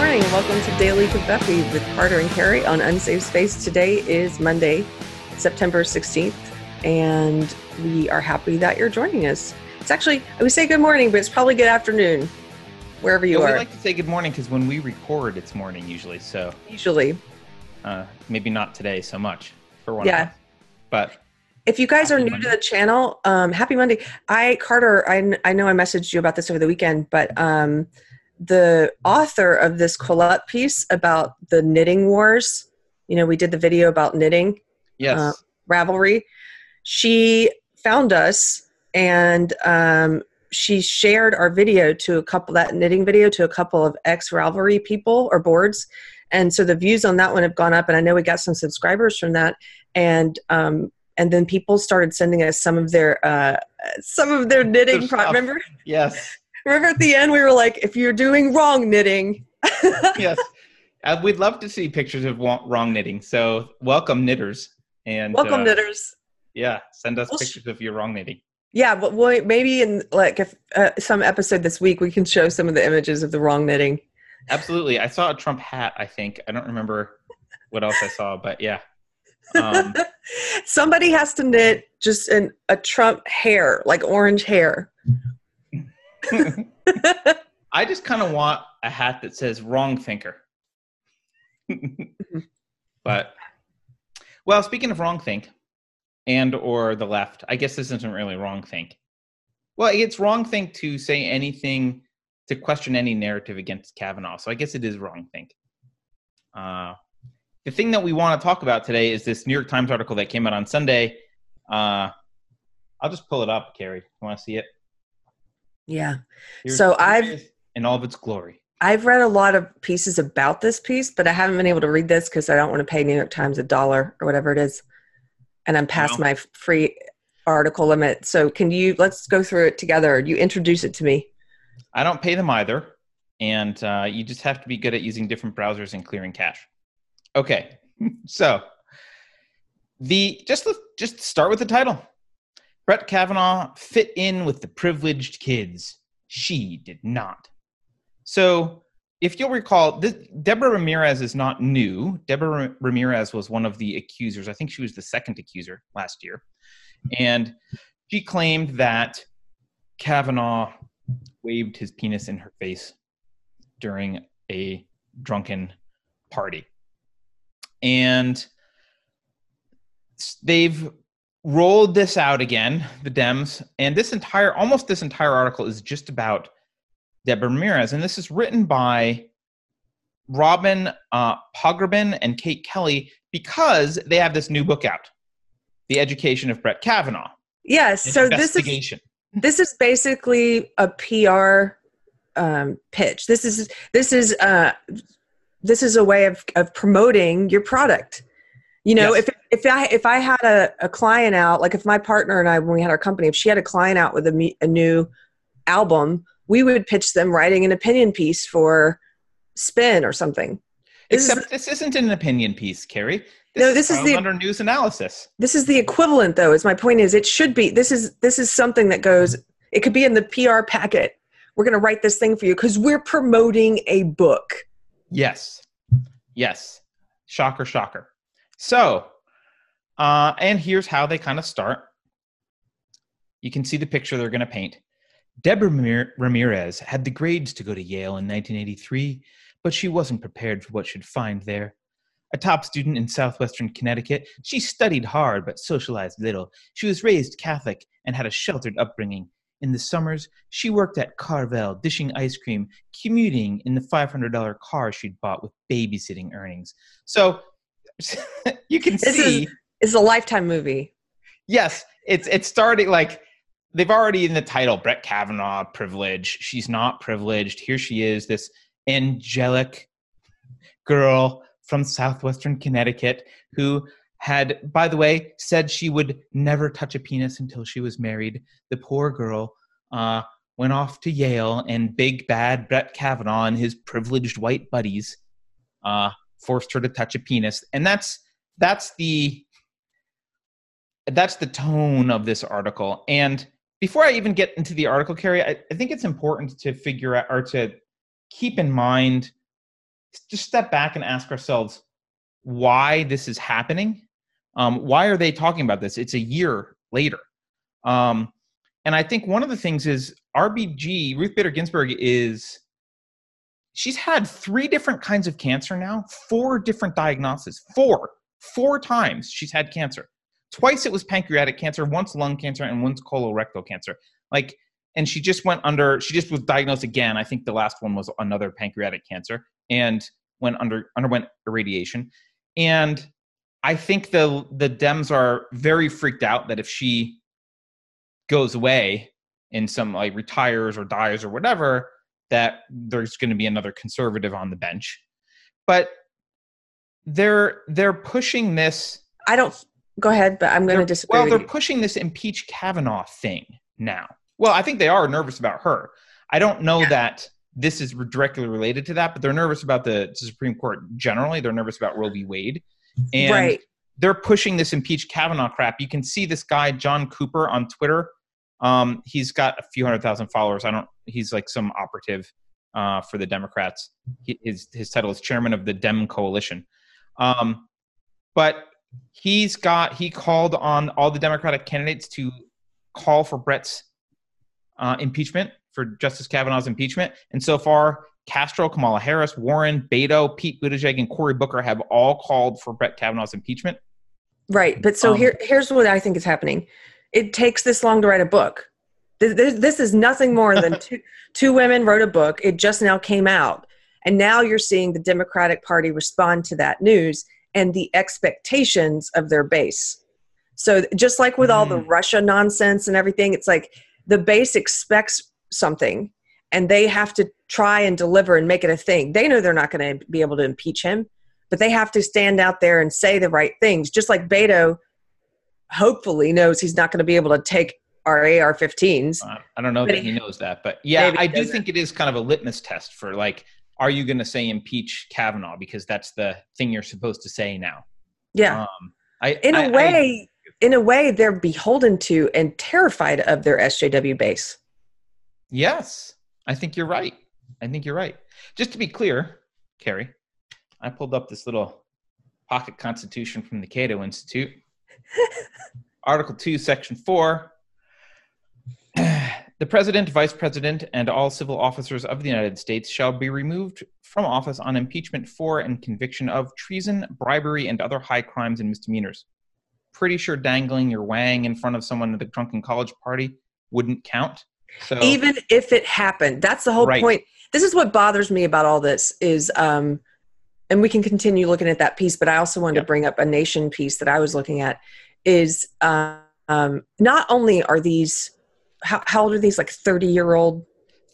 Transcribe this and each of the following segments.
morning and welcome to Daily Covfefe with Carter and Keri on Unsafe Space. Today is Monday, September 16th, and we are happy that you're joining us. It's actually, we say good morning, but it's probably good afternoon wherever you Yeah, are. We like to say good morning because when we record, it's morning usually. So Usually. uh, maybe not today so much for one Yeah. But If you guys are new Monday. to the channel, um, happy Monday. I, Carter, I, I know I messaged you about this over the weekend, but um, the author of this Quillette piece about the knitting wars, you know, we did the video about knitting. yes, Uh, Ravelry. She found us and um, she shared our video to a couple that knitting video to a couple of ex Ravelry people or boards, and so the views on that one have gone up. And I know we got some subscribers from that, and um, and then people started sending us some of their uh, some of their knitting. Pro- remember, yes, remember at the end we were like, if you're doing wrong knitting, yes. Uh, we'd love to see pictures of wrong knitting. So welcome knitters and welcome uh, knitters. Yeah, send us Well, sh- pictures of your wrong knitting. Yeah, but we'll, maybe in like if uh, some episode this week we can show some of the images of the wrong knitting. Absolutely. I saw a Trump hat. I think I don't remember what else I saw, but yeah. Um, Somebody has to knit just an, a Trump hair, like orange hair. I just kind of want a hat that says "wrong thinker." but well, speaking of wrong think and or the left, I guess this isn't really wrong think. Well, it's wrong think to say anything to question any narrative against Kavanaugh. So I guess it is wrong think. Uh, the thing that we want to talk about today is this New York Times article that came out on Sunday. Uh, I'll just pull it up, Keri. You want to see it? Yeah. Here's- So I've- in all of its glory. I've read a lot of pieces about this piece, but I haven't been able to read this because I don't want to pay New York Times a dollar or whatever it is. And I'm past Well- my free article limit. So can you let's go through it together. You introduce it to me. I don't pay them either, and uh, you just have to be good at using different browsers and clearing cache. Okay, so the just just start with the title. Brett Kavanaugh fit in with the privileged kids. She did not. So, if you'll recall, this, Deborah Ramirez is not new. Deborah Ramirez was one of the accusers. I think she was the second accuser last year, and she claimed that Kavanaugh waved his penis in her face during a drunken party. And they've rolled this out again, the Dems, and this entire, almost this entire article is just about Deborah Ramirez. And this is written by Robin uh, Pogrebin and Kate Kelly because they have this new book out, The Education of Brett Kavanaugh. Yes. So this is this is basically a PR um, pitch. This is this is uh, this is a way of, of promoting your product. You know, Yes. if if I if I had a, a client out, like if my partner and I when we had our company, if she had a client out with a, a new album, we would pitch them writing an opinion piece for Spin or something. This is- Except this isn't an opinion piece, Keri. No, this is filed the- under news analysis. This is the equivalent, though. Is my point is it should be. This is this is something that goes. It could be in the PR packet. We're going to write this thing for you because we're promoting a book. Yes, yes. Shocker, shocker. So, uh, and here's how they kind of start. You can see the picture they're going to paint. Deborah Ramirez had the grades to go to Yale in 1983, but she wasn't prepared for what she'd find there. A top student in southwestern Connecticut, she studied hard but socialized little. She was raised Catholic and had a sheltered upbringing. In the summers, she worked at Carvel, dishing ice cream, commuting in the $500 car she'd bought with babysitting earnings. So you can This see, is- It's a lifetime movie. yes, it's it's starting like they've already in the title Brett Kavanaugh privilege. She's not privileged. Here she is, this angelic girl from southwestern Connecticut who had, by the way, said she would never touch a penis until she was married. The poor girl uh, went off to Yale, and big bad Brett Kavanaugh and his privileged white buddies uh, forced her to touch a penis, and that's that's the that's the tone of this article. And before I even get into the article, Keri, I, I think it's important to figure out or to keep in mind just step back and ask ourselves why this is happening. Um, why are they talking about this? It's a year later. Um, and I think one of the things is RBG, Ruth Bader Ginsburg, is she's had three different kinds of cancer now, four different diagnoses, four, four times she's had cancer. Twice it was pancreatic cancer, once lung cancer, and once colorectal cancer. Like, and she just went under, she just was diagnosed again. I think the last one was another pancreatic cancer and went under, underwent irradiation. And I think the the Dems are very freaked out that if she goes away and some like retires or dies or whatever, that there's going to be another conservative on the bench. But they're they're pushing this. I don't go ahead, but I'm going to disagree. Well, they're pushing this impeach Kavanaugh thing now. Well, I think they are nervous about her. I don't know yeah. that this is directly related to that, but they're nervous about the Supreme Court generally. They're nervous about Roe v. Wade, and right. they're pushing this impeach Kavanaugh crap. You can see this guy Jon Cooper on Twitter. Um, he's got a few hundred thousand followers. I don't. He's like some operative uh, for the Democrats. He, his his title is chairman of the Dem Coalition. Um, but he's got he called on all the Democratic candidates to call for Brett's uh, impeachment for Justice Kavanaugh's impeachment, and so far Castro, Kamala Harris, Warren, Beto, Pete Buttigieg, and Cory Booker have all called for Brett Kavanaugh's impeachment. Right, but so um, here, here's what I think is happening. It takes this long to write a book. This, this is nothing more than two, two women wrote a book. It just now came out, and now you're seeing the Democratic Party respond to that news and the expectations of their base. So just like with all the mm. Russia nonsense and everything, it's like the base expects something and they have to try and deliver and make it a thing. They know they're not going to be able to impeach him, but they have to stand out there and say the right things. Just like Beto hopefully knows he's not going to be able to take our AR-15s. I don't know that he, he knows that, but yeah, I do think it is kind of a litmus test for like, are you going to say impeach Kavanaugh because that's the thing you're supposed to say now? Yeah. Um, I, in a I, way, I, in a way, they're beholden to and terrified of their SJW base. Yes, I think you're right. I think you're right. Just to be clear, Keri, I pulled up this little pocket constitution from the Cato Institute. Article 2, Section 4. the President, Vice President, and all civil officers of the United States shall be removed from office on impeachment for and conviction of treason, bribery, and other high crimes and misdemeanors. Pretty sure dangling your wang in front of someone at a drunken college party wouldn't count. So, even if it happened, that's the whole right. point. This is what bothers me about all this is, um, and we can continue looking at that piece, but I also wanted yeah. to bring up a nation piece that I was looking at is uh, um, not only are these, how, how old are these, like 30 year old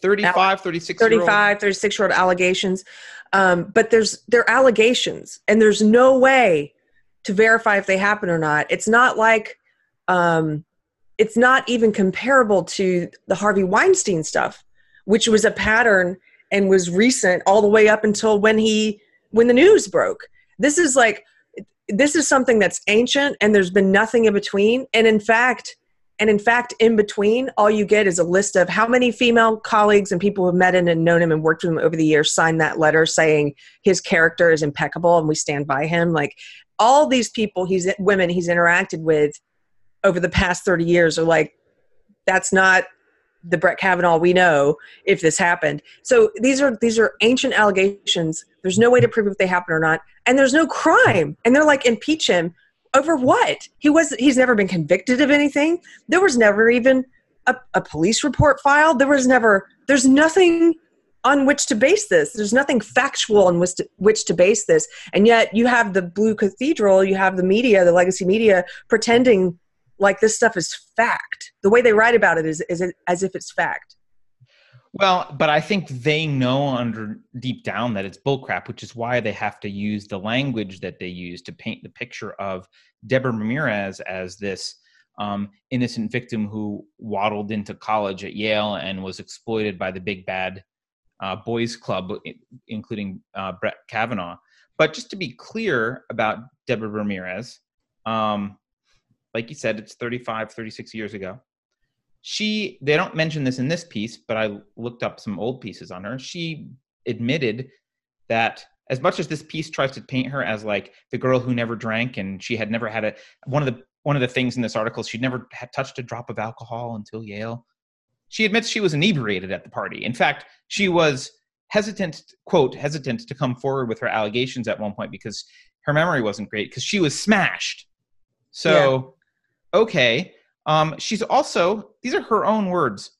35 36 35 36 year old allegations. Um, but there's they're allegations and there's no way to verify if they happen or not. It's not like um, it's not even comparable to the Harvey Weinstein stuff, which was a pattern and was recent all the way up until when he when the news broke. This is like this is something that's ancient and there's been nothing in between. And in fact, and in fact, in between, all you get is a list of how many female colleagues and people who have met him and known him and worked with him over the years signed that letter saying his character is impeccable and we stand by him. Like all these people he's women he's interacted with over the past 30 years are like, that's not the Brett Kavanaugh we know if this happened. So these are these are ancient allegations. There's no way to prove if they happened or not, and there's no crime. And they're like impeach him over what? He was he's never been convicted of anything. There was never even a, a police report filed. There was never there's nothing on which to base this. There's nothing factual on which to, which to base this. And yet you have the Blue Cathedral, you have the media, the legacy media pretending like this stuff is fact. The way they write about it is, is as if it's fact. Well, but I think they know under deep down that it's bullcrap, which is why they have to use the language that they use to paint the picture of Deborah Ramirez as this um, innocent victim who waddled into college at Yale and was exploited by the big bad uh, boys club, including uh, Brett Kavanaugh. But just to be clear about Deborah Ramirez, um, like you said, it's 35, 36 years ago. She, they don't mention this in this piece, but I looked up some old pieces on her. She admitted that as much as this piece tries to paint her as like the girl who never drank and she had never had a one of the one of the things in this article she'd never had touched a drop of alcohol until Yale. She admits she was inebriated at the party. In fact, she was hesitant quote hesitant to come forward with her allegations at one point because her memory wasn't great because she was smashed. So, yeah. okay. Um, she's also these are her own words.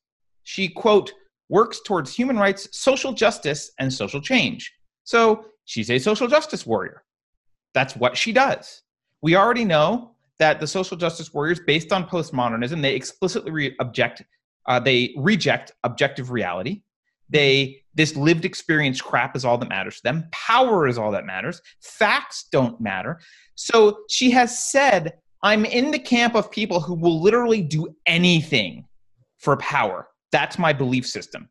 She quote works towards human rights, social justice, and social change. So she's a social justice warrior. That's what she does. We already know that the social justice warriors, based on postmodernism, they explicitly re- object, uh, they reject objective reality. They this lived experience crap is all that matters to them. Power is all that matters. Facts don't matter. So she has said, "I'm in the camp of people who will literally do anything for power. That's my belief system."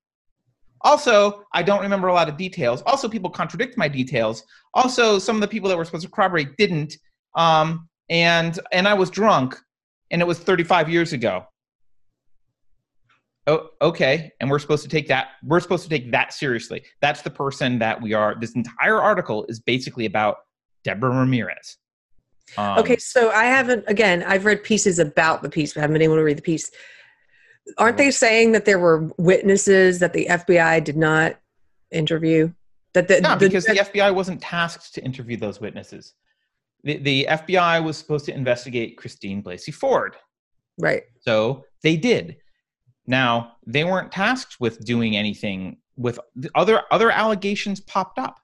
Also, I don't remember a lot of details. Also, people contradict my details. Also, some of the people that were supposed to corroborate didn't. Um, and and I was drunk, and it was 35 years ago. Oh, okay. And we're supposed to take that. We're supposed to take that seriously. That's the person that we are. This entire article is basically about Deborah Ramirez. Um, okay, so I haven't. Again, I've read pieces about the piece, but I haven't been able to read the piece aren't they saying that there were witnesses that the FBI did not interview? That the, yeah, the, because the, the FBI wasn't tasked to interview those witnesses. The, the FBI was supposed to investigate Christine Blasey Ford. Right. So they did. Now they weren't tasked with doing anything with other other allegations popped up,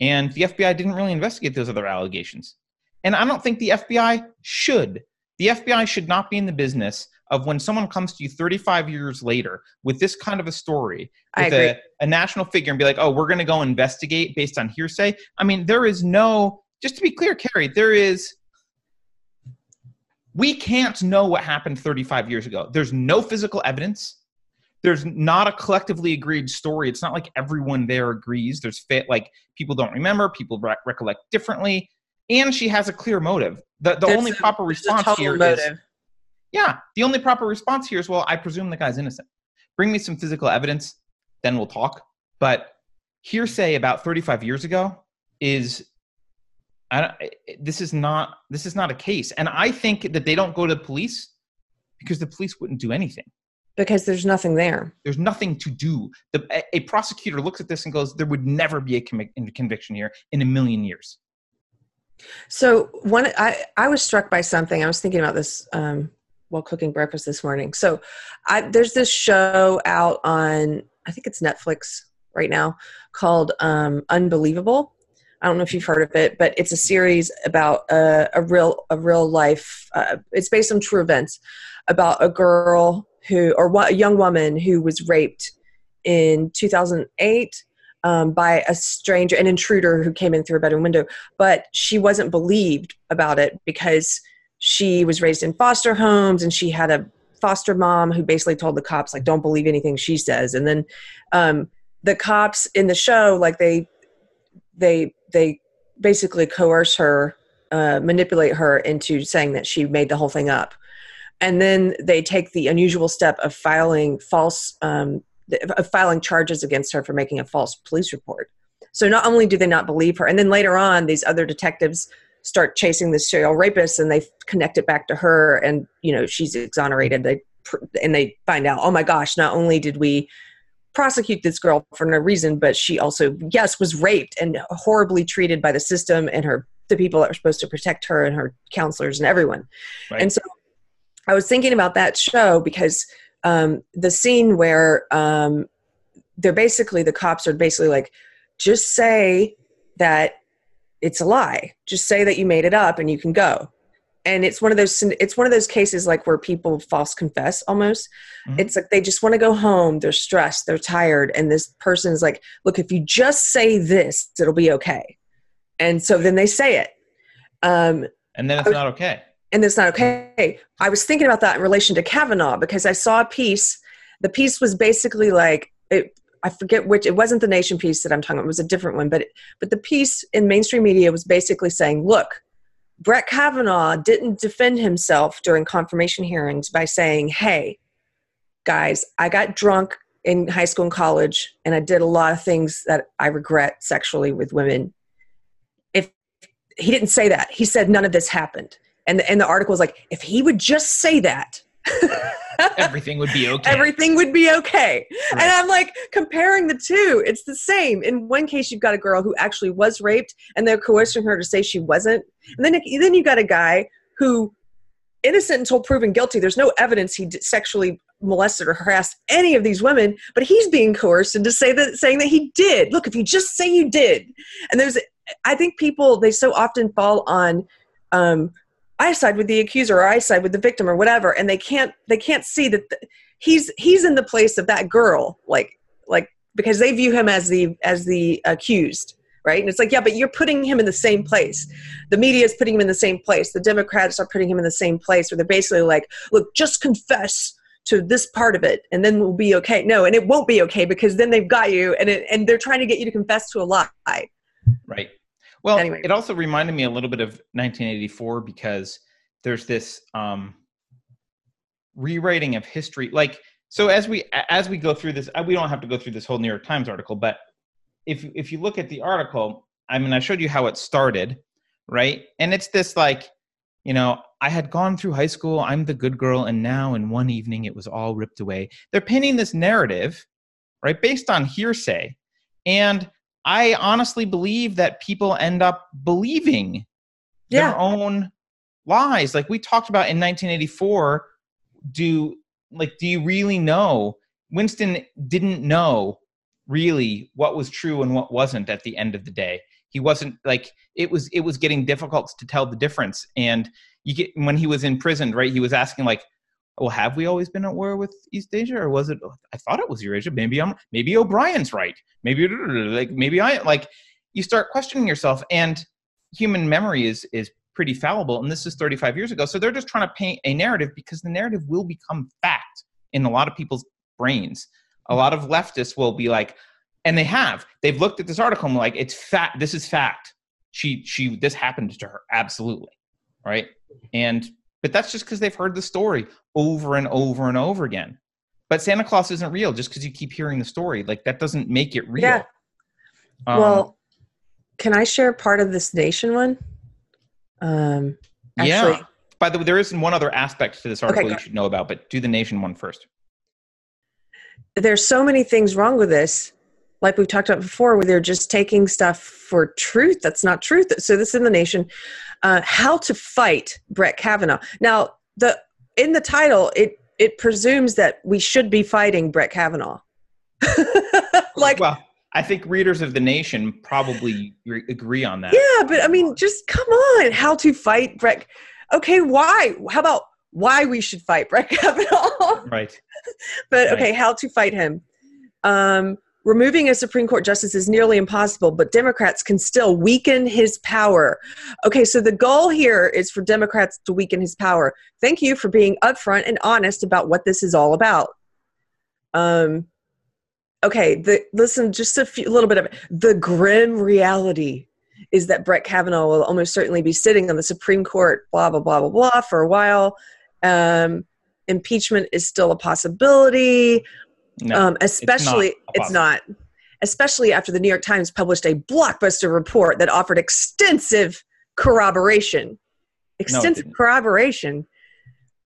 and the FBI didn't really investigate those other allegations. And I don't think the FBI should. The FBI should not be in the business of when someone comes to you 35 years later with this kind of a story with a, a, national figure and be like, oh, we're going to go investigate based on hearsay. I mean, there is no, just to be clear, Keri, there is, we can't know what happened 35 years ago. There's no physical evidence. There's not a collectively agreed story. It's not like everyone there agrees. There's fit, like people don't remember, people re- recollect differently. And she has a clear motive. The, the only a, proper response here motive. is yeah, the only proper response here is, well, I presume the guy's innocent. Bring me some physical evidence, then we'll talk. But hearsay about 35 years ago is I don't, this is not this is not a case and i think that they don't go to the police because the police wouldn't do anything because there's nothing there there's nothing to do the, a, a, prosecutor looks at this and goes there would never be a conviction here in a million years so one i i was struck by something i was thinking about this um, while cooking breakfast this morning. So I, there's this show out on, I think it's Netflix right now called um, Unbelievable. I don't know if you've heard of it, but it's a series about a, a real a real life. Uh, it's based on true events about a girl who or a young woman who was raped in 2008 um, by a stranger, an intruder who came in through a bedroom window. But she wasn't believed about it because she was raised in foster homes and she had a foster mom who basically told the cops like don't believe anything she says and then um, the cops in the show like they they they basically coerce her uh, manipulate her into saying that she made the whole thing up and then they take the unusual step of filing false um, of filing charges against her for making a false police report. So not only do they not believe her and then later on these other detectives start chasing this serial rapist and they connect it back to her and you know she's exonerated. They and they find out oh my gosh not only did we prosecute this girl for no reason but she also yes was raped and horribly treated by the system and her the people that were supposed to protect her and her counselors and everyone. Right. and so i was thinking about that show because um, the scene where um, they're basically the cops are basically like just say that it's a lie. Just say that you made it up and you can go. And it's one of those it's one of those cases like where people false confess almost. Mm-hmm. it's like they just want to go home they're stressed they're tired and this person is like look if you just say this it'll be okay. And so then they say it. Um, and then it's not okay and it's not okay i was thinking about that in relation to kavanaugh because i saw a piece the piece was basically like it, I forget which it wasn't the nation piece that I'm talking about, it was a different one, but but the piece in mainstream media was basically saying, look, Brett Kavanaugh didn't defend himself during confirmation hearings by saying, "Hey, guys, I got drunk in high school and college, and I did a lot of things that I regret sexually with women. If he didn't say that, he said none of this happened. And the, and the article was like, if he would just say that, everything would be okay. everything would be okay. Right. And I'm like comparing the two. It's the same. In one case, you've got a girl who actually was raped, and they're coercing her to say she wasn't. And then then you got a guy who innocent until proven guilty. There's no evidence he sexually molested or harassed any of these women, but he's being coerced into say that saying that he did. Look, if you just say you did, and there's, I think people they so often fall on. Um, I side with the accuser or I side with the victim or whatever, and they can't they can't see that the, he's he's in the place of that girl, like like because they view him as the as the accused, right? And it's like, yeah, but you're putting him in the same place. The media is putting him in the same place. The Democrats are putting him in the same place, where they're basically like, look, just confess to this part of it, and then we'll be okay. No, and it won't be okay because then they've got you, and it, and they're trying to get you to confess to a lie. Right. Well, Anyway. it also reminded me a little bit of 1984 because there's this um, rewriting of history. Like, so as we as we go through this, we don't have to go through this whole New York Times article, but if if you look at the article, I mean, I showed you how it started, right? And it's this like, you know, I had gone through high school, I'm the good girl, and now in one evening it was all ripped away. They're painting this narrative, right, based on hearsay, and I honestly believe that people end up believing Yeah. their own lies. Like we talked about in 1984, do like do you really know? Winston didn't know really what was true and what wasn't at the end of the day. He wasn't like it was it was getting difficult to tell the difference. And you get when he was in prison, right? He was asking like, "Well, have we always been at war with East Asia, or was it? Oh, I thought it was Eurasia. Maybe I'm. Maybe O'Brien's right. Maybe like maybe I like." You start questioning yourself, and human memory is is pretty fallible. And this is 35 years ago, so they're just trying to paint a narrative because the narrative will become fact in a lot of people's brains. A lot of leftists will be like, and they have. They've looked at this article and like, it's fact. This is fact. She she this happened to her absolutely, right? And but that's just because they've heard the story over and over and over again. But Santa Claus isn't real just because you keep hearing the story. Like that doesn't make it real. Yeah. Um, well, can I share part of this nation one? Um, actually, yeah. By the way, there is one other aspect to this article go you should know about, but do the nation one first. there's so many things wrong with this like we've talked about before where they're just taking stuff for truth that's not truth so this is in the nation uh, how to fight brett kavanaugh now the in the title it it presumes that we should be fighting brett kavanaugh like well, I think readers of the nation probably re- agree on that. yeah but i mean just come on how to fight brett okay why how about why we should fight brett kavanaugh Right. but Right. okay, how to fight him? Um, removing a Supreme Court justice is nearly impossible, but Democrats can still weaken his power. Okay, so the goal here is for Democrats to weaken his power. Thank you for being upfront and honest about what this is all about. Um, okay, the, listen, just a few, little bit of it. The grim reality is that Brett Kavanaugh will almost certainly be sitting on the Supreme Court, blah, blah, blah, blah, blah, for a while. Um, impeachment is still a possibility No. um, especially a it's not, especially after the new york times published a blockbuster report that offered extensive corroboration extensive didn't. corroboration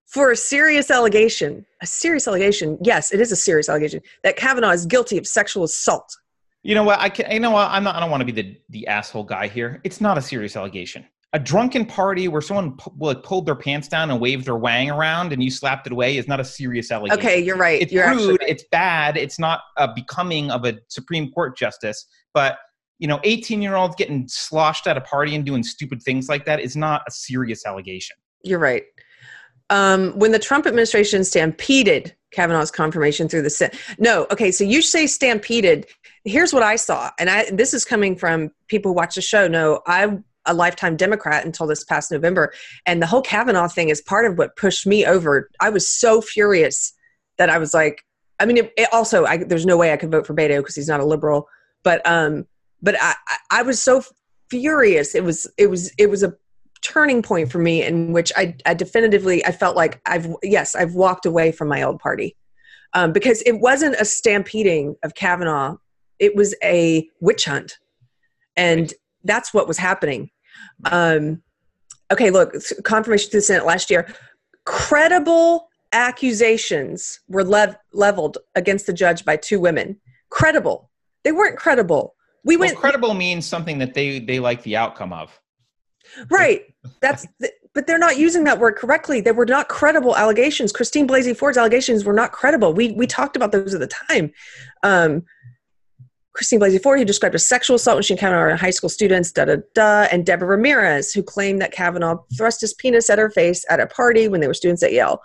for a serious allegation a serious allegation yes it is a serious allegation that kavanaugh is guilty of sexual assault you know what? I can. You know what? I'm not. I don't want to be the the asshole guy here. It's not a serious allegation. A drunken party where someone pu- like, pulled their pants down and waved their wang around and you slapped it away is not a serious allegation. okay you're right it's you're rude right. it's bad it's not a becoming of a supreme court justice but you know 18 year olds getting sloshed at a party and doing stupid things like that is not a serious allegation You're right. Um, when the Trump administration stampeded Kavanaugh's confirmation through the Senate. No, okay, so you say stampeded. Here's what I saw, and I this is coming from people who watch the show. No, I'm a lifetime Democrat until this past November, and the whole Kavanaugh thing is part of what pushed me over. I was so furious that I was like, I mean, it, it also I, there's no way I could vote for Beto because he's not a liberal, but um, but I I- was so furious. It was it was it was a turning point for me in which I, I definitively I felt like I've yes I've walked away from my old party. um, because it wasn't a stampeding of Kavanaugh; it was a witch hunt, and Right. that's what was happening. Um, okay, look, confirmation to the Senate last year. Credible accusations were lev- leveled against the judge by two women. Credible. They weren't credible. We Well, went credible means something that they they like the outcome of. right. That's th- but they're not using that word correctly. They were not credible allegations. Christine Blasey Ford's allegations were not credible. We we talked about those at the time. Um, Christine Blasey Ford, who described a sexual assault when she encountered high school students, da da da, and Deborah Ramirez, who claimed that Kavanaugh thrust his penis at her face at a party when they were students at Yale.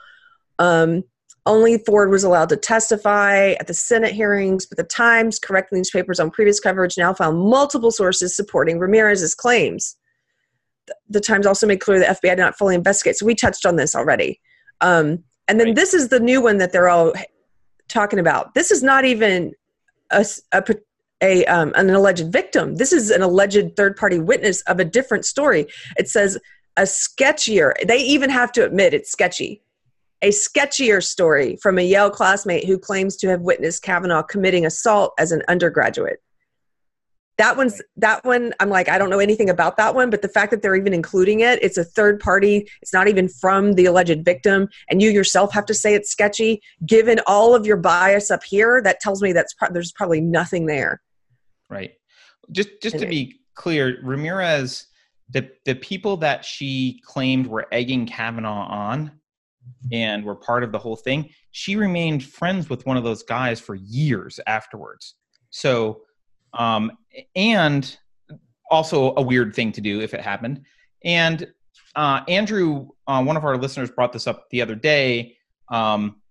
Um, only Ford was allowed to testify at the Senate hearings, but the Times, correcting newspapers on previous coverage, now found multiple sources supporting Ramirez's claims. The- The Times also made clear the FBI did not fully investigate. So we touched on this already. Um, and then Right. this is the new one that they're all talking about. This is not even a, a a, um, an alleged victim. This is an alleged third party witness of a different story. It says a sketchier. They even have to admit it's sketchy. A sketchier story from a Yale classmate who claims to have witnessed Kavanaugh committing assault as an undergraduate. That one's that one. I'm like, I don't know anything about that one, but the fact that they're even including it, it's a third party. It's not even from the alleged victim, and you yourself have to say it's sketchy. Given all of your bias up here, that tells me that's pro- there's probably nothing there. Right. Just just to be clear, Ramirez, the the people that she claimed were egging Kavanaugh on and were part of the whole thing, she remained friends with one of those guys for years afterwards. So um and also a weird thing to do if it happened. And uh, Andrew, uh, one of our listeners, brought this up the other day. Um,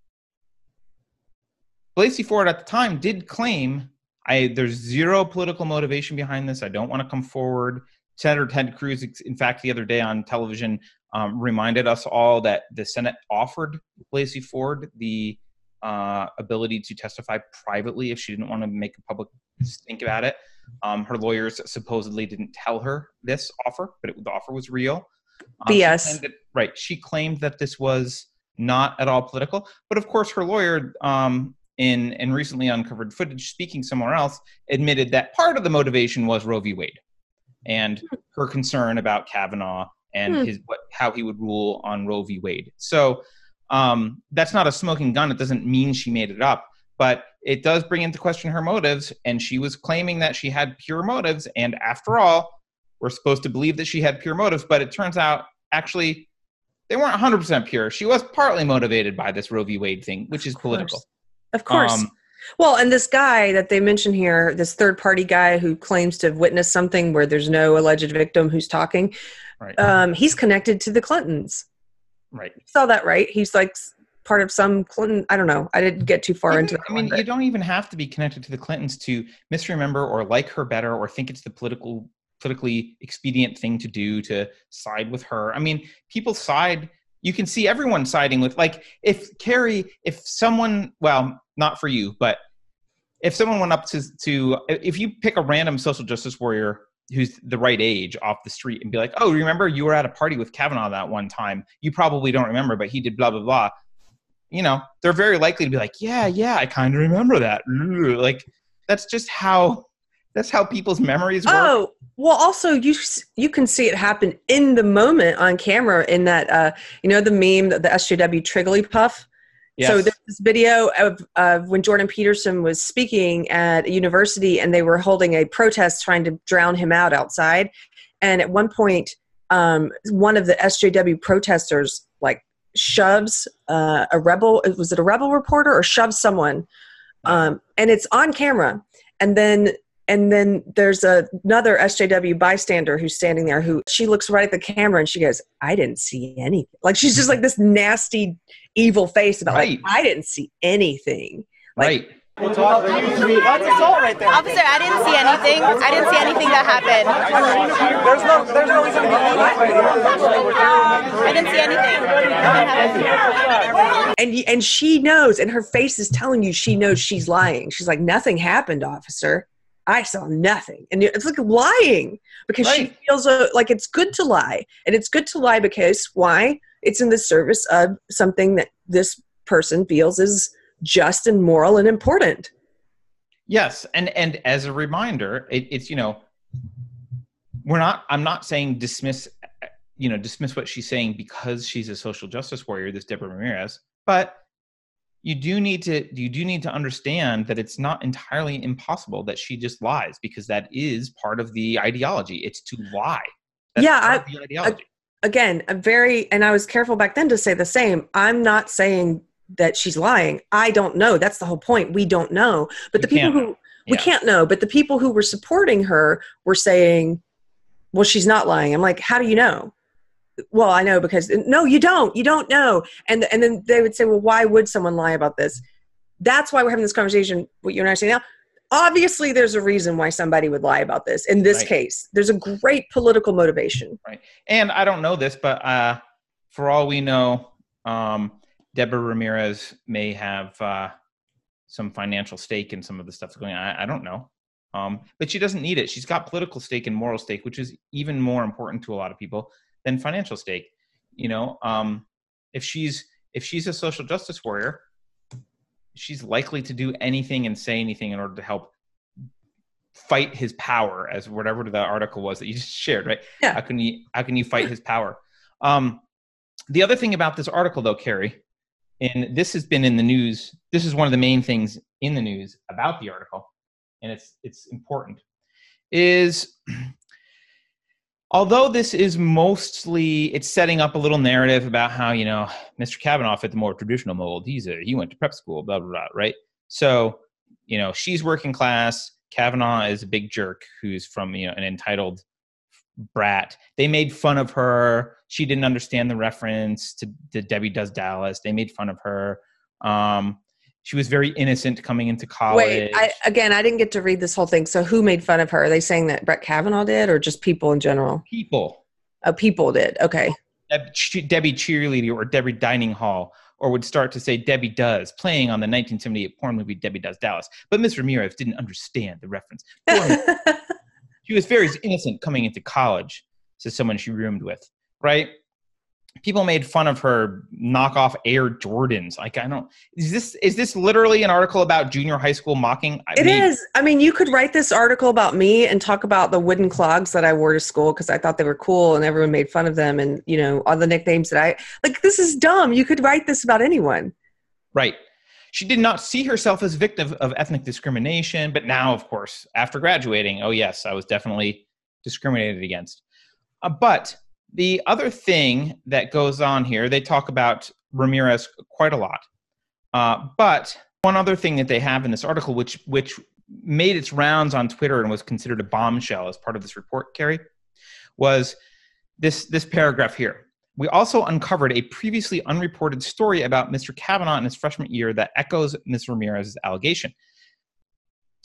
Blasey Ford at the time did claim I there's zero political motivation behind this. I don't want to come forward. Senator Ted Cruz, in fact, the other day on television, um, reminded us all that the Senate offered Blasey Ford the uh, ability to testify privately if she didn't want to make a public stink about it. Um, her lawyers supposedly didn't tell her this offer, but it, the offer was real. Um, BS. claimed that- right. She claimed that this was not at all political, but of course, her lawyer, um, in in recently uncovered footage, speaking somewhere else, admitted that part of the motivation was Roe v. Wade, and her concern about Kavanaugh and Hmm. his what how he would rule on Roe v. Wade. So um, that's not a smoking gun. It doesn't mean she made it up, but it does bring into question her motives. And she was claiming that she had pure motives. And after all, we're supposed to believe that she had pure motives, but it turns out actually they weren't 100% pure. She was partly motivated by this Roe v. Wade thing, which is political. Of course. Um, well, and this guy that they mention here, this third party guy who claims to have witnessed something where there's no alleged victim who's talking, right. um, he's connected to the Clintons. right. You saw that, right? He's like part of some Clinton. I don't know. I didn't get too far Even- into that. I mean, you don't even have to be connected to the Clintons to misremember or like her better or think it's the political politically expedient thing to do to side with her. I mean, people side. You can see everyone siding with like if Keri, if someone, well, not for you, but if someone went up to to if you pick a random social justice warrior who's the right age off the street and be like, "Oh, remember you were at a party with Kavanaugh that one time? You probably don't remember, but he did blah blah blah." You know, they're very likely to be like, "Yeah, yeah, I kind of remember that." Like that's just how that's how people's memories work. Oh well, also you you can see it happen in the moment on camera in that uh, you know the meme that the SJW Triggly Puff. So there's this video of, of when Jordan Peterson was speaking at a university and they were holding a protest trying to drown him out outside. And at one point, um, one of the SJW protesters like shoves uh, a rebel. Was it a rebel reporter or shoves someone? Um, and it's on camera. And then and then there's a, another SJW bystander who's standing there who she looks right at the camera and she goes, I didn't see anything. Like she's just like this nasty, evil face about Right. like, I didn't see anything. like- right. That's assault right there. Officer, I didn't see anything. I didn't see anything that happened. There's no, there's no reason to be um, I didn't see anything. And, and she knows, and her face is telling you she knows she's lying. She's like, nothing happened, officer. I saw nothing. And it's like lying because she feels uh, like it's good to lie. And it's good to lie because why? It's in the service of something that this person feels is just and moral and important. Yes, and and as a reminder, it, it's you know, we're not. I'm not saying dismiss, you know, dismiss what she's saying because she's a social justice warrior, this Deborah Ramirez. But you do need to you do need to understand that it's not entirely impossible that she just lies because that is part of the ideology. It's to lie. That's Yeah, part I- of the ideology. Again, I'm very, and I was careful back then to say the same. I'm not saying that she's lying. I don't know. That's the whole point. We don't know. But the people who we can't know. But the people who were supporting her were saying, "Well, she's not lying." I'm like, "How do you know?" Well, I know because no, you don't. You don't know. And and then they would say, "Well, why would someone lie about this?" That's why we're having this conversation. What you and I are saying now. Obviously, there's a reason why somebody would lie about this. In this Right. case, there's a great political motivation. Right. And I don't know this, but uh, for all we know, um, Deborah Ramirez may have uh, some financial stake in some of the stuff that's going on. I, I don't know. Um, but she doesn't need it. She's got political stake and moral stake, which is even more important to a lot of people than financial stake. You know, um, if she's if she's a social justice warrior, she's likely to do anything and say anything in order to help fight his power, as whatever the article was that you just shared, right? Yeah. How can you how can you fight his power? Um, the other thing about this article, though, Keri, and this has been in the news. This is one of the main things in the news about the article, and it's it's important. Is although this is mostly it's setting up a little narrative about how you know Mr. Kavanaugh fit the more traditional mold. He's a he went to prep school, blah blah blah, right? So you know she's working class. Kavanaugh is a big jerk who's from you know an entitled brat. They made fun of her. She didn't understand the reference to, to Debbie Does Dallas. They made fun of her. Um, she was very innocent coming into college. Wait, I, again, I didn't get to read this whole thing. So, who made fun of her? Are they saying that Brett Kavanaugh did, or just people in general? People, Oh, people did. Okay. Deb, Debbie Cheerleader or Debbie Dining Hall, or would start to say Debbie Does, playing on the 1978 porn movie Debbie Does Dallas. But Miss Ramirez didn't understand the reference. She was very innocent coming into college to someone she roomed with, right? People made fun of her knockoff Air Jordans. Like, I don't. Is this is this literally an article about junior high school mocking? I It mean, is. I mean, you could write this article about me and talk about the wooden clogs that I wore to school because I thought they were cool and everyone made fun of them and, you know, all the nicknames that I like. This is dumb. You could write this about anyone. Right. She did not see herself as victim of ethnic discrimination, but now, of course, after graduating, oh yes, I was definitely discriminated against. Uh, but the other thing that goes on here, they talk about Ramirez quite a lot. Uh, but one other thing that they have in this article, which which made its rounds on Twitter and was considered a bombshell as part of this report, Keri, was this this paragraph here. We also uncovered a previously unreported story about Mr. Kavanaugh in his freshman year that echoes Ms. Ramirez's allegation.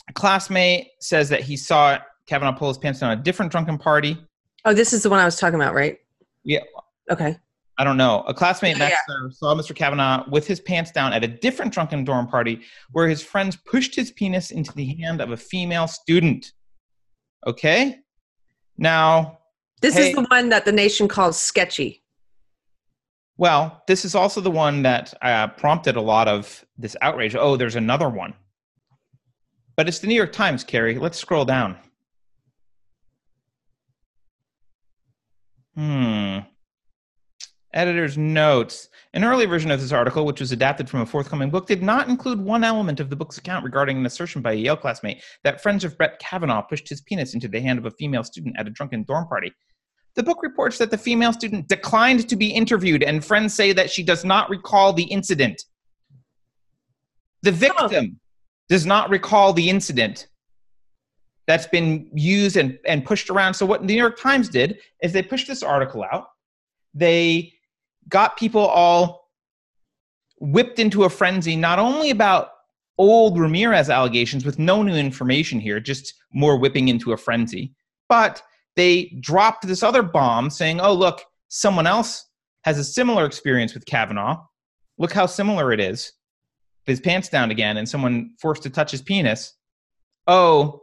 A classmate says that he saw Kavanaugh pull his pants down at a different drunken party. Oh, this is the one I was talking about, right? Yeah. Okay. I don't know. A classmate, Yeah, Max, Snyder, saw Mr. Kavanaugh with his pants down at a different drunken dorm party where his friends pushed his penis into the hand of a female student. Okay? Now, This Hey. is the one that the nation calls sketchy. Well, this is also the one that uh, prompted a lot of this outrage. Oh, there's another one. But it's the New York Times, Keri. Let's scroll down. Hmm. Editor's notes. An early version of this article, which was adapted from a forthcoming book, did not include one element of the book's account regarding an assertion by a Yale classmate that friends of Brett Kavanaugh pushed his penis into the hand of a female student at a drunken dorm party. The book reports that the female student declined to be interviewed, and friends say that she does not recall the incident. The victim does not recall the incident that's been used and, and pushed around. So, what the New York Times did is they pushed this article out. They got people all whipped into a frenzy, not only about old Ramirez allegations with no new information here, just more whipping into a frenzy, but they dropped this other bomb saying, oh, look, someone else has a similar experience with Kavanaugh. Look how similar it is. His pants down again and someone forced to touch his penis. Oh,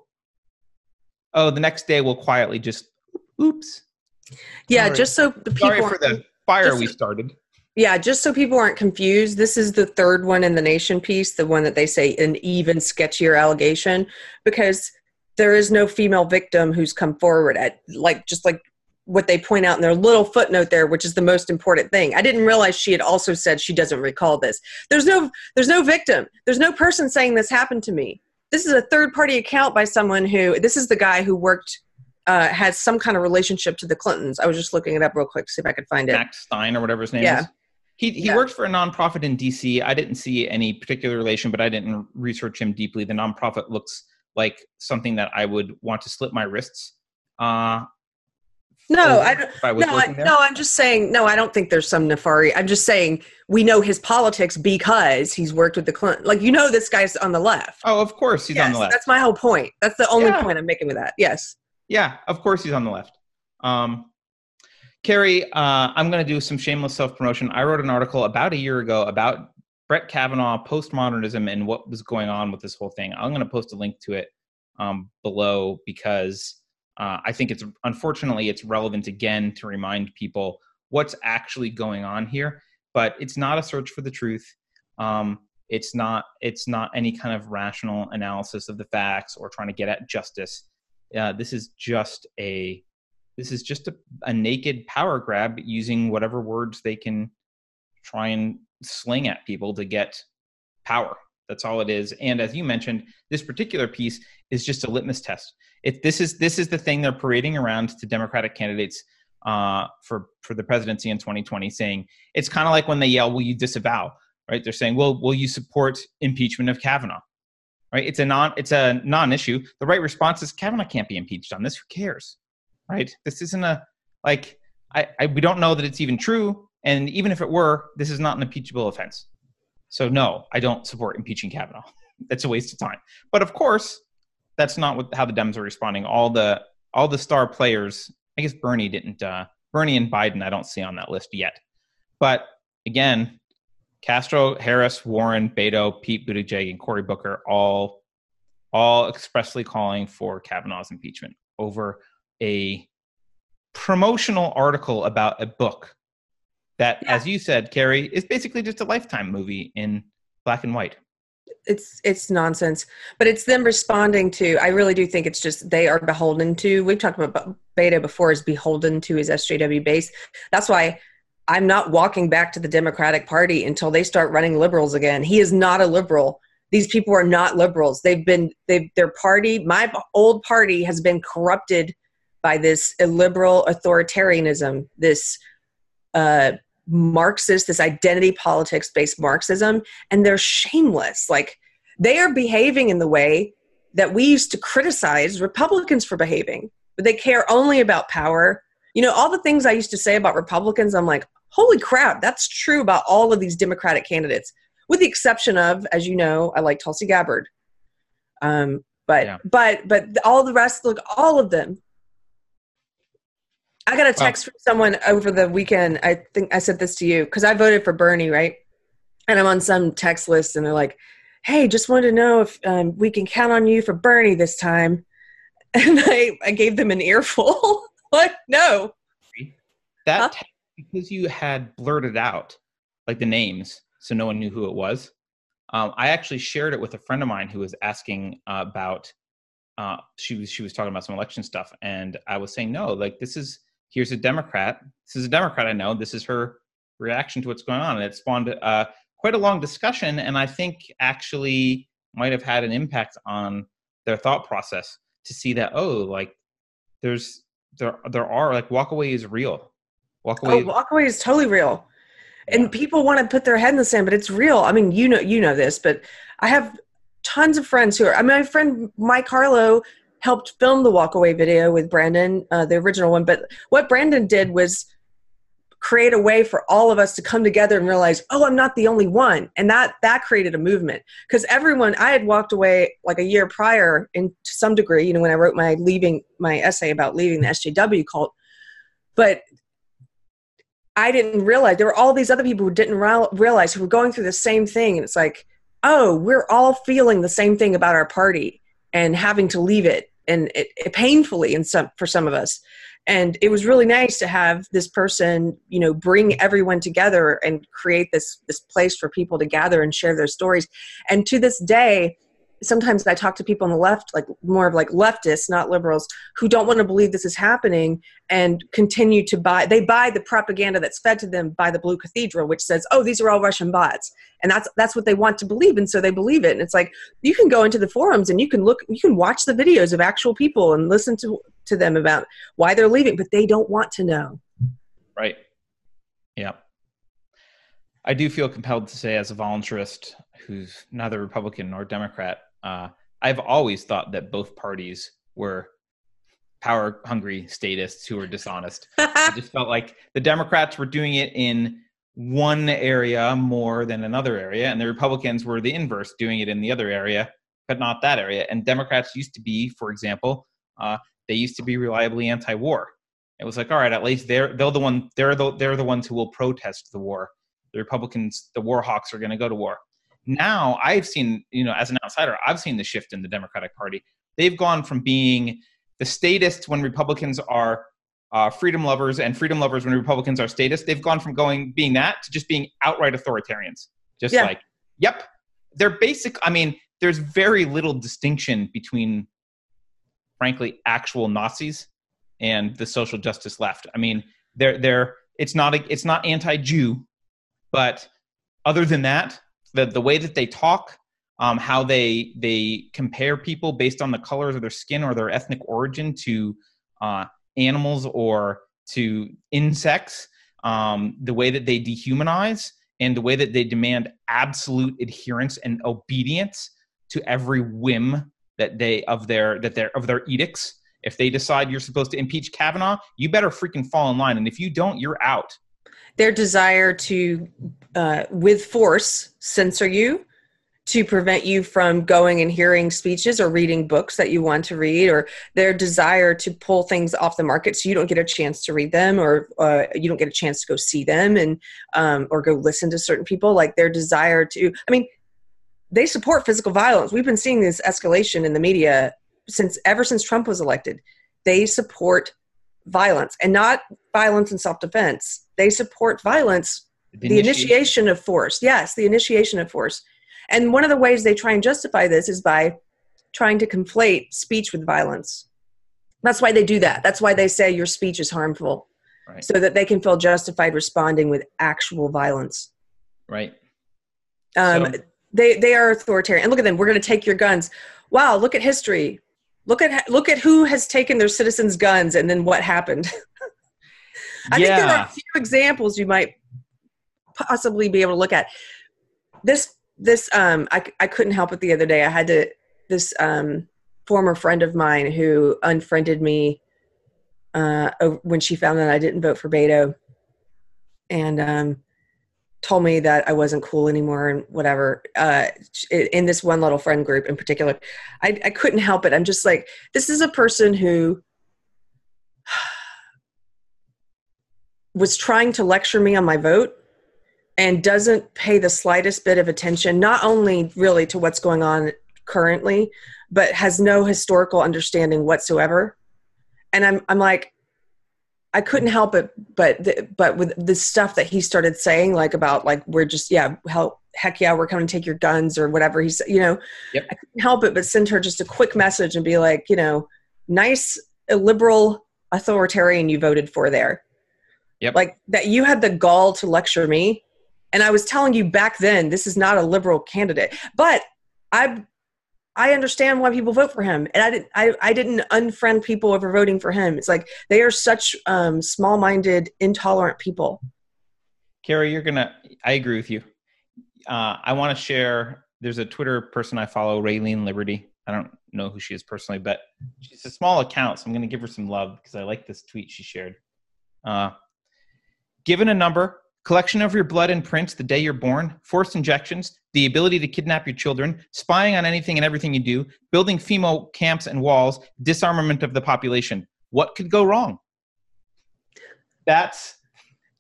oh, the next day we'll quietly just, oops. Yeah, Sorry. just so the people Sorry for the fire just- we started. Yeah, just so people aren't confused, this is the third one in the nation piece, the one that they say an even sketchier allegation, because there is no female victim who's come forward at like just like what they point out in their little footnote there, which is the most important thing. I didn't realize she had also said she doesn't recall this. There's no there's no victim. There's no person saying this happened to me. This is a third party account by someone who this is the guy who worked uh, has some kind of relationship to the Clintons. I was just looking it up real quick to see if I could find it. Max Stein or whatever his name Yeah. is. He he Yeah. works for a nonprofit in DC. I didn't see any particular relation, but I didn't research him deeply. The nonprofit looks like something that I would want to slip my wrists. Uh, No, I don't, I was no, I, no, I'm just saying. No, I don't think there's some nefari. I'm just saying we know his politics because he's worked with the Clinton. Like you know, this guy's on the left. Oh, of course he's on the left. That's my whole point. That's the only Yeah. point I'm making with that. Yes. Yeah, of course he's on the left. Um, Keri, uh, I'm going to do some shameless self promotion. I wrote an article about a year ago about Brett Kavanaugh, postmodernism, and what was going on with this whole thing. I'm going to post a link to it um, below because uh, I think it's unfortunately it's relevant again to remind people what's actually going on here. But it's not a search for the truth. Um, it's not. It's not any kind of rational analysis of the facts or trying to get at justice uh, this is just a this is just a, a naked power grab using whatever words they can try and sling at people to get power that's all it is and as you mentioned this particular piece is just a litmus test if this is this is the thing they're parading around to democratic candidates uh, for for the presidency in 2020 saying it's kind of like when they yell will you disavow right they're saying well will you support impeachment of kavanaugh right? It's a non it's a non-issue. The right response is Kavanaugh can't be impeached on this. Who cares, right? This isn't a like I, I we don't know that it's even true, and even if it were, this is not an impeachable offense. So no, I don't support impeaching Kavanaugh. That's a waste of time. But of course, that's not what how the Dems are responding. All the all the star players. I guess Bernie didn't. Uh, Bernie and Biden, I don't see on that list yet. But again, Castro, Harris, Warren, Beto, Pete Buttigieg, and Cory Booker all all expressly calling for Kavanaugh's impeachment over a promotional article about a book that, Yeah. as you said, Keri, is basically just a lifetime movie in black and white. it's it's nonsense but it's them responding to i really do think it's just they are beholden to we've talked about Beto before is beholden to his sjw base that's why i'm not walking back to the democratic party until they start running liberals again he is not a liberal these people are not liberals they've been they've their party my old party has been corrupted by this illiberal authoritarianism this uh marxist this identity politics based marxism and they're shameless. Like they are behaving in the way that we used to criticize Republicans for behaving, but they care only about power. You know, all the things I used to say about Republicans, I'm like, holy crap, that's true about all of these Democratic candidates, with the exception of, as you know, I like Tulsi Gabbard. Um, but Yeah. but but all the rest, look, all of them. I got a text from someone over the weekend. I think I said this to you because I voted for Bernie, right? and I'm on some text list, and they're like, "Hey, just wanted to know if um, we can count on you for Bernie this time." And I, I gave them an earful. like, no, That Huh? text, because you had blurted out like the names, so no one knew who it was. Um, I actually shared it with a friend of mine who was asking uh, about. Uh, she was she was talking about some election stuff, and I was saying no, like this is here's a Democrat. This is a Democrat I know. This is her reaction to what's going on, and it spawned uh, quite a long discussion, and I think actually might have had an impact on their thought process to see that oh, like there's there there are like walkaway is real. Walkaway. oh, walkaway is totally real, and Yeah. people want to put their head in the sand, but it's real. I mean, you know, you know this, but I have tons of friends who are. I mean, my friend Mike Harlow helped film the walkaway video with Brandon, uh, the original one. But what Brandon did was create a way for all of us to come together and realize, oh, I'm not the only one, and that that created a movement because everyone. I had walked away like a year prior, in to some degree, you know, when I wrote my leaving my essay about leaving the SJW cult, but I didn't realize there were all these other people who didn't realize who were going through the same thing. And it's like, oh, we're all feeling the same thing about our party and having to leave it. And it, it painfully in some for some of us. And it was really nice to have this person you know bring everyone together and create this this place for people to gather and share their stories. And to this day sometimes I talk to people on the left, like more of like leftists, not liberals, who don't want to believe this is happening and continue to buy. They buy the propaganda that's fed to them by the Blue Cathedral, which says, "Oh, these are all Russian bots," and that's that's what they want to believe, and so they believe it. And it's like you can go into the forums and you can look, you can watch the videos of actual people and listen to to them about why they're leaving, but they don't want to know. Right. Yeah. I do feel compelled to say, as a voluntarist who's neither Republican nor Democrat, uh, I've always thought that both parties were power hungry statists who were dishonest. I just felt like the Democrats were doing it in one area more than another area, and the Republicans were the inverse, doing it in the other area, but not that area. And Democrats used to be, for example, uh, they used to be reliably anti-war. It was like, all right, at least they're they're the one they're the they're the ones who will protest the war. The Republicans, the war hawks, are going to go to war now I've seen, you know, as an outsider, I've seen the shift in the Democratic Party. They've gone from being the statists when Republicans are uh, freedom lovers and freedom lovers when Republicans are statists. They've gone from going being that to just being outright authoritarians. Just yeah. like, yep, they're basic. I mean, there's very little distinction between, frankly, actual Nazis and the social justice left. I mean, they're they're it's not a, it's not anti-Jew, but other than that, the the way that they talk, um, how they they compare people based on the colors of their skin or their ethnic origin to uh, animals or to insects, um, the way that they dehumanize, and the way that they demand absolute adherence and obedience to every whim that they of their that their of their edicts. If they decide you're supposed to impeach Kavanaugh, you better freaking fall in line. And if you don't, you're out their desire to, uh, with force, censor you to prevent you from going and hearing speeches or reading books that you want to read, or their desire to pull things off the market so you don't get a chance to read them or uh, you don't get a chance to go see them and um, or go listen to certain people. Like their desire to, I mean, they support physical violence. We've been seeing this escalation in the media since ever since Trump was elected. They support violence and not violence in self-defense they support violence the, the initiation. initiation of force. Yes the initiation of force. And one of the ways they try and justify this is by trying to conflate speech with violence. That's why they do that. That's why they say your speech is harmful right. so that they can feel justified responding with actual violence. Right. Um, so. they they are authoritarian. And look at them. We're going to take your guns. Wow look at history. Look at look at who has taken their citizens guns and then what happened i yeah. think there are a few examples you might possibly be able to look at this this um i, I couldn't help it the other day i had to this um former friend of mine who unfriended me uh when she found that i didn't vote for beto and um told me that I wasn't cool anymore and whatever. Uh, in this one little friend group in particular, I, I couldn't help it. I'm just like, this is a person who was trying to lecture me on my vote and doesn't pay the slightest bit of attention, not only really to what's going on currently, but has no historical understanding whatsoever. And I'm, I'm like, I couldn't help it, but the, but with the stuff that he started saying, like about like we're just yeah, hell, heck yeah, we're coming to take your guns or whatever he said, you know, yep. I couldn't help it but send her just a quick message and be like, you know, nice liberal authoritarian you voted for there. Yep. Like that you had the gall to lecture me. And I was telling you back then, this is not a liberal candidate. But I I understand why people vote for him, and I didn't. I, I didn't unfriend people over voting for him. It's like they are such um, small-minded, intolerant people. Keri, you're gonna. I agree with you. Uh, I want to share. There's a Twitter person I follow, Raylene Liberty. I don't know who she is personally, but she's a small account, so I'm going to give her some love because I like this tweet she shared. Uh, given a number, collection of your blood and prints the day you're born, forced injections, the ability to kidnap your children, spying on anything and everything you do, building FEMA camps and walls, disarmament of the population. What could go wrong? That's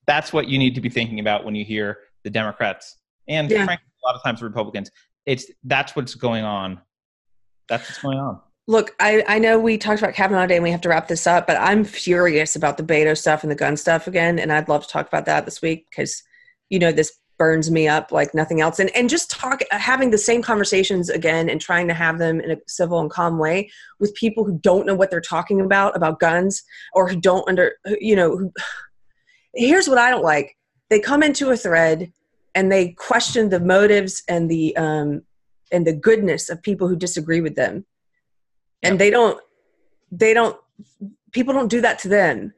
that's what you need to be thinking about when you hear the Democrats and yeah. frankly, a lot of times the Republicans. It's that's what's going on. That's what's going on. Look, I, I know we talked about Kavanaugh Day and we have to wrap this up, but I'm furious about the Beto stuff and the gun stuff again, and I'd love to talk about that this week because you know this burns me up like nothing else. And and just talk having the same conversations again and trying to have them in a civil and calm way with people who don't know what they're talking about about guns or who don't under you know. Who, here's what I don't like: they come into a thread and they question the motives and the um, and the goodness of people who disagree with them and they don't they don't people don't do that to them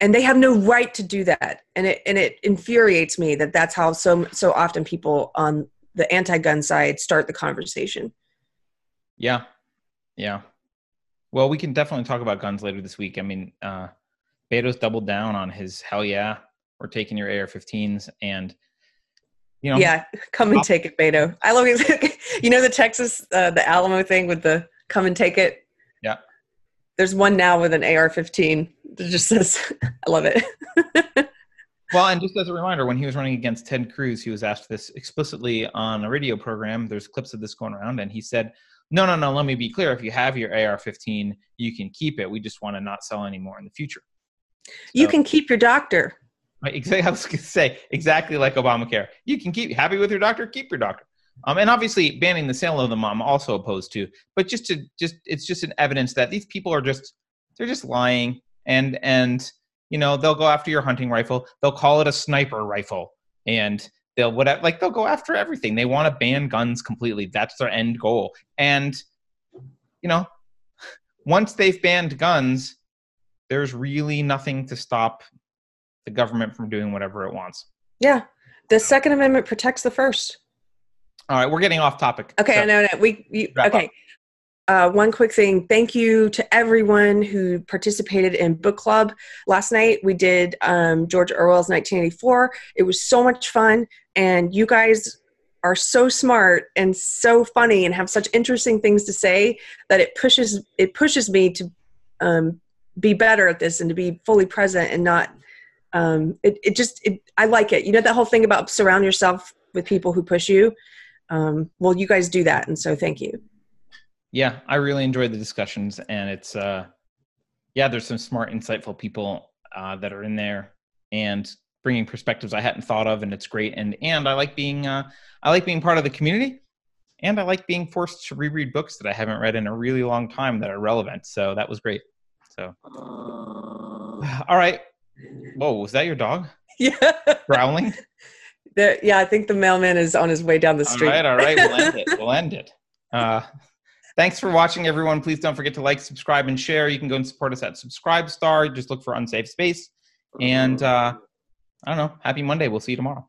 and they have no right to do that and it and it infuriates me that that's how so so often people on the anti-gun side start the conversation Yeah. Yeah. Well, we can definitely talk about guns later this week. I mean, uh Beto's doubled down on his hell yeah, we're taking your AR-15s and you know, yeah come and take it beto i love it you know the texas uh, the alamo thing with the come and take it Yeah. there's one now with an ar-15 that just says i love it Well, and just as a reminder, when he was running against Ted Cruz, he was asked this explicitly on a radio program. There's clips of this going around, and he said, "No, no, no. Let me be clear. If you have your AR-15, you can keep it. We just want to not sell anymore in the future." you can keep your doctor Exactly. I was going to say exactly like Obamacare. You can keep happy with your doctor, keep your doctor. Um, and obviously, banning the sale of them, I'm also opposed to. But just to just, it's just an evidence that these people are just they're just lying, and and you know they'll go after your hunting rifle. They'll call it a sniper rifle, and they'll whatever like they'll go after everything. They want to ban guns completely. That's their end goal. And you know, once they've banned guns, there's really nothing to stop the government from doing whatever it wants. yeah the second amendment protects the first All right, we're getting off topic. Okay, So- I know. no, We you, okay. Uh, one quick thing. Thank you to everyone who participated in book club last night. We did um, George Orwell's 1984. It was so much fun, and you guys are so smart and so funny and have such interesting things to say that it pushes it pushes me to um, be better at this and to be fully present and not. Um, it, it just it, I like it. You know that whole thing about surround yourself with people who push you um, well you guys do that and so thank you Yeah, I really enjoyed the discussions, and it's uh, yeah, there's some smart, insightful people uh, that are in there and bringing perspectives I hadn't thought of, and it's great. And and I like being uh, I like being part of the community, and I like being forced to reread books that I haven't read in a really long time that are relevant. So that was great. So, all right. Whoa, was that your dog yeah growling? The- yeah i think the mailman is on his way down the street right, all right. We'll end it. We'll end it. Uh, thanks for watching, everyone. Please don't forget to like, subscribe, and share. You can go and support us at Subscribe Star. Just look for Unsafe Space. And uh, I don't know. Happy Monday. We'll see you tomorrow.